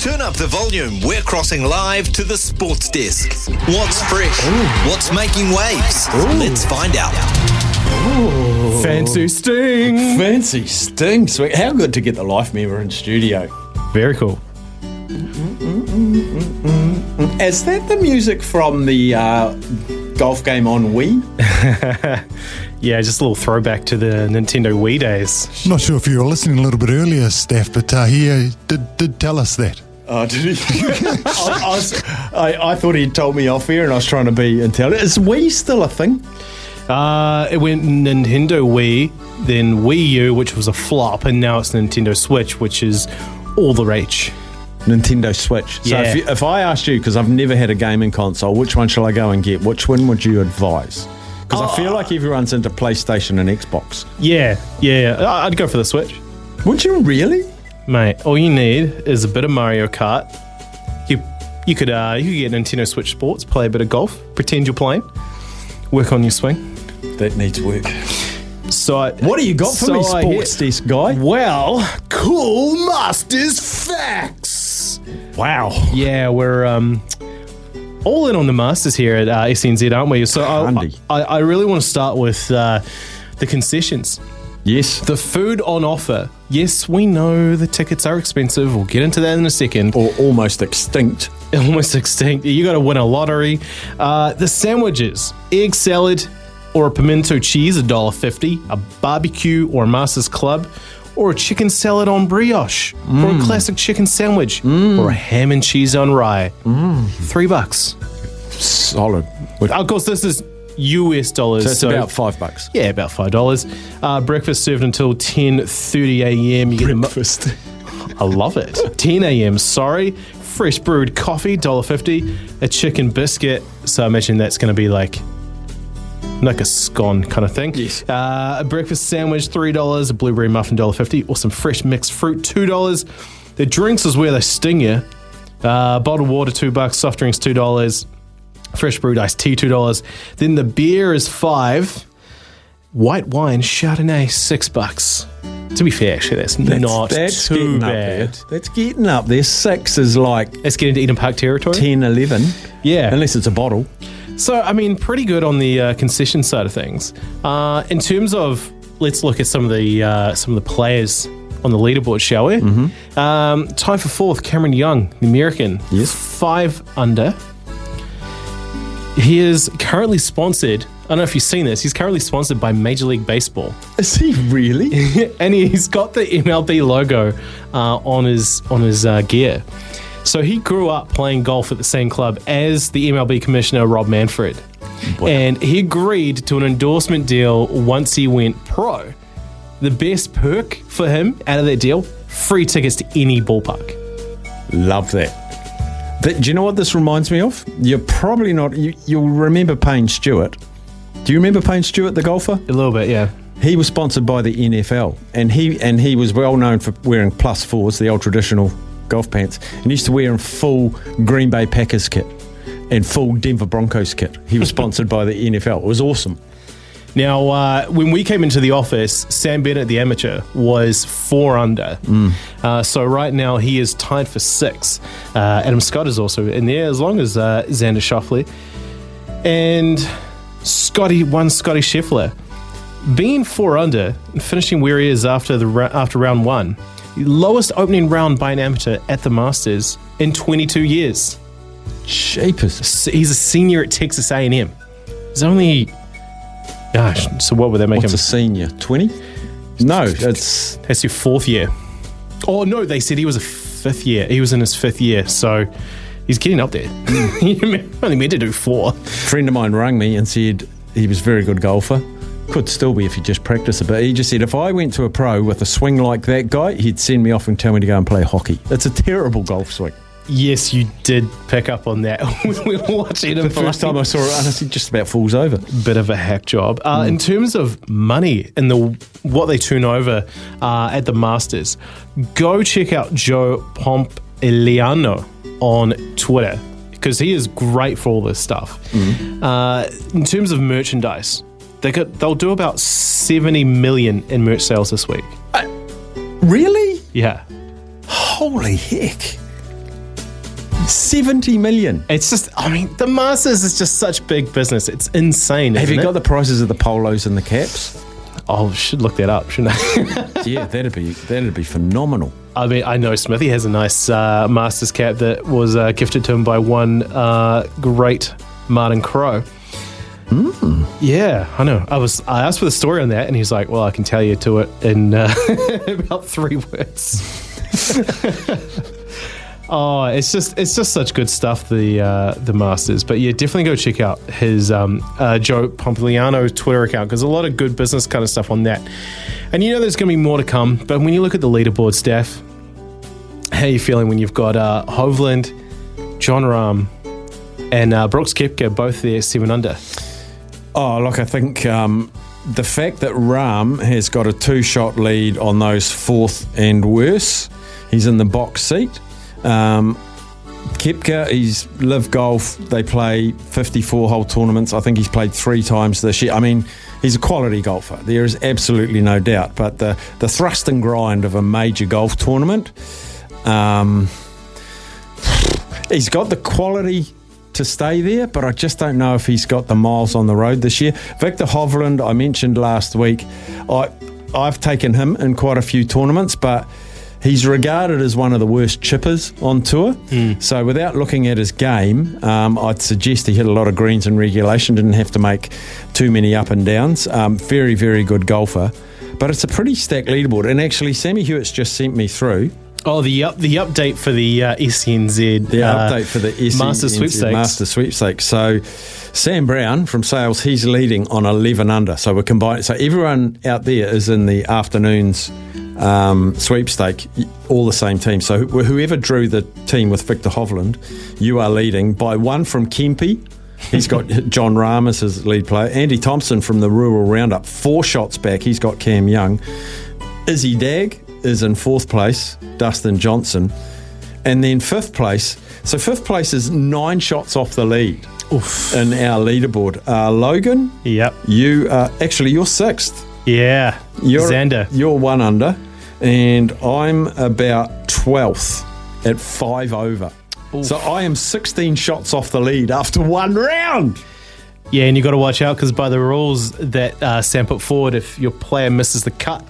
Turn up the volume. We're crossing live to the sports desk. What's fresh? What's making waves? Let's find out. Fancy sting. Fancy sting. Sweet. How good to get the life member in studio. Very cool. Is that the music from the uh, golf game on Wii? Yeah, just a little throwback to the Nintendo Wii days. Not sure if you were listening a little bit earlier, Steph, but uh, he uh, did, did tell us that. Oh, did he? I, I, was- I, I thought he'd told me off here and I was trying to be intelligent. Is Wii still a thing? Uh, it went Nintendo Wii, then Wii U, which was a flop, and now it's Nintendo Switch, which is all the rage. Nintendo Switch. So Yeah. if, you, if I asked you, because I've never had a gaming console, which one shall I go and get? Which one would you advise? Because I feel like everyone's into PlayStation and Xbox. Yeah, yeah, yeah. I- I'd go for the Switch. Would you really? Mate, all you need is a bit of Mario Kart. You you could uh, you could get Nintendo Switch Sports, play a bit of golf, pretend you're playing, work on your swing. That needs work. So I, What do you got for so me, sports desk guy? Well, cool masters facts. Wow. Yeah, we're um, all in on the masters here at uh, SENZ, aren't we? So I, I, I really want to start with uh, the concessions. Yes. The food on offer. Yes, we know the tickets are expensive. We'll get into that in a second. Or almost extinct. Almost extinct. You got to win a lottery. Uh, the sandwiches: egg salad or a pimento cheese, a dollar fifty. A barbecue or a Masters Club, or a chicken salad on brioche, or a mm. classic chicken sandwich, mm. or a ham and cheese on rye. Mm. Three bucks. Solid. With- Of course, this is US dollars. so it's about five bucks. yeah, about five dollars. Uh, breakfast served until ten thirty a.m. You get Breakfast. I love it. 10 a.m. Sorry, fresh brewed coffee, $1.50. A chicken biscuit. So I imagine that's going to be like like a scone kind of thing. Yes. Uh, a breakfast sandwich, three dollars. A blueberry muffin, $1.50. Or some fresh mixed fruit, two dollars. The drinks is where they sting you. Uh, bottled water, two bucks. Soft drinks, two dollars. Fresh brewed iced tea, two dollars. Then the beer is five. White wine, Chardonnay, six bucks. To be fair, actually, that's, not that's too getting bad. up there. That's getting up there. Six is like It's getting get into Eden Park territory. 10, 11. Yeah. Unless it's a bottle. So, I mean, pretty good on the uh, concession side of things. Uh, in terms of, let's look at some of the uh, some of the players on the leaderboard, shall we? Mm-hmm. Um, time for fourth, Cameron Young, the American. Yes. Five under. He is currently sponsored. I don't know if you've seen this. He's currently sponsored by Major League Baseball, Is he really? and he's got the MLB logo uh, on his on his uh, gear. So he grew up playing golf at the same club as the MLB commissioner Rob Manfred, and he agreed to an endorsement deal once he went pro. The best perk for him out of that deal: free tickets to any ballpark. Love that. That- do you know what this reminds me of? You're probably not. You, you'll remember Payne Stewart. Do you remember Payne Stewart, the golfer? A little bit, yeah. He was sponsored by the NFL, and he and he was well known for wearing plus fours, the old traditional golf pants, and he used to wear in full Green Bay Packers kit and full Denver Broncos kit. He was sponsored by the NFL. It was awesome. Now, uh, when we came into the office, Sam Bennett, the amateur, was four under. Uh, so right now he is tied for six. Uh, Adam Scott is also in there, as long as uh, Xander Schauffele. And Scottie, one Scottie Scheffler. Being four under and finishing where he is after, the, after round one, lowest opening round by an amateur at the Masters in 22 years. Shapers. He's a senior at Texas A&M. He's only, gosh, so what would that make What's him? a senior? Twenty? No, it's That's your fourth year. Oh no, they said he was a fifth year. He was in his fifth year, so he's getting up there. Hmm. he only meant to do four. a friend of mine rang me and said he was a very good golfer, Could still be if you just practice a bit. He just said if I went to a pro with a swing like that guy, he'd send me off and tell me to go and play hockey. It's a terrible golf swing. Yes, you did pick up on that. we were watching him The first time I saw it, honestly, just about falls over. bit of a hack job. Uh, In terms of money and the what they turn over uh, at the Masters, go check out Joe Pompliano on Twitter because he is great for all this stuff. Uh, in terms of merchandise, they got, they'll do about seventy million in merch sales this week. Really? Yeah, Holy heck. 70 million. it's just I mean the Masters is just such big business. It's insane. Have isn't you it? got the prices of the polos and the caps? Oh, should look that up, shouldn't I? yeah, that'd be that'd be phenomenal. I mean, I know Smithy has a nice uh, Masters cap that was uh, gifted to him by one uh, great Martin Crowe. Yeah, I know. I was I asked for the story on that, and he's like, "Well, I can tell you to it in uh, about three words." oh, it's just it's just such good stuff. The uh, the Masters, but yeah, definitely go check out his um, uh, Joe Pompliano Twitter account because a lot of good business kind of stuff on that. And you know, there's going to be more to come. But when you look at the leaderboard, Steph, how are you feeling when you've got uh, Hovland, Jon Rahm, and uh, Brooks Koepka both there seven under? Oh, look, I think um, the fact that Rahm has got a two shot lead on those fourth and worse, he's in the box seat. Um, he's live golf. They play 54 hole tournaments. I think he's played three times this year. I mean, he's a quality golfer. There is absolutely no doubt. But the, the thrust and grind of a major golf tournament, um, he's got the quality to stay there, but I just don't know if he's got the miles on the road this year. Viktor Hovland, I mentioned last week, I I've taken him in quite a few tournaments, but he's regarded as one of the worst chippers on tour. So without looking at his game, um, I'd suggest he hit a lot of greens in regulation, didn't have to make too many up and downs. Um, very, very good golfer. But it's a pretty stacked leaderboard. And actually, Sammy Hewitt's just sent me through Oh, the up, the update for the uh, SENZ the uh, update for the SE Master Sweepstakes. Master Sweepstakes. So Sam Brown from Sales, he's leading on 11 under. So we're combining. So everyone out there is in the afternoon's um, sweepstake, all the same team. So wh- whoever drew the team with Viktor Hovland, you are leading by one from Kempe. He's got Jon Rahm as his lead player. Andy Thompson from the Rural Roundup, four shots back. He's got Cam Young. Izzy Dag is in fourth place, Dustin Johnson. And then fifth place. So fifth place is nine shots off the lead in our leaderboard. Uh, Logan, Yep. you are actually you're sixth. Yeah. You're Xander. You're one under, and I'm about twelfth at five over. So I am 16 shots off the lead after one round. Yeah, and you've got to watch out because by the rules that uh, Sam put forward, if your player misses the cut,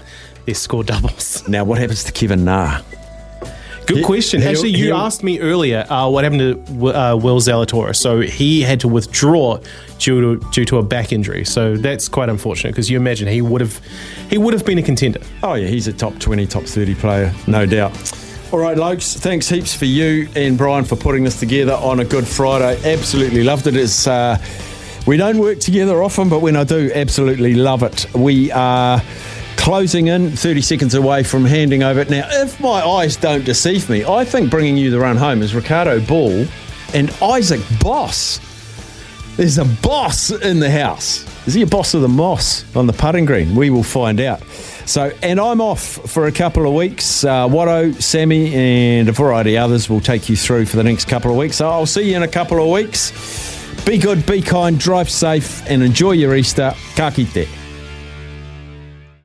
they score doubles. Now what happens to Kevin Na? Good question. he'll- Actually, you he'll- asked me earlier uh, what happened to uh, Will Zalatoris. So he had to withdraw due to due to a back injury. So that's quite unfortunate because you imagine he would have he would have been a contender. Oh yeah, he's a top 20, top 30 player, no doubt. All right, Lokes, thanks heaps for you and Brian for putting this together on a Good Friday. Absolutely loved it. It's, uh, we don't work together often, but when I do, absolutely love it. We are closing in, 30 seconds away from handing over. Now, if my eyes don't deceive me, I think bringing you the run home is Ricardo Ball and Isaac Boss. There's a boss in the house. Is he a boss of the moss on the putting green? We will find out. So, and I'm off for a couple of weeks. Uh, Watto, Sammy, and a variety of others will take you through for the next couple of weeks. So I'll see you in a couple of weeks. Be good, be kind, drive safe, and enjoy your Easter. Ka kite.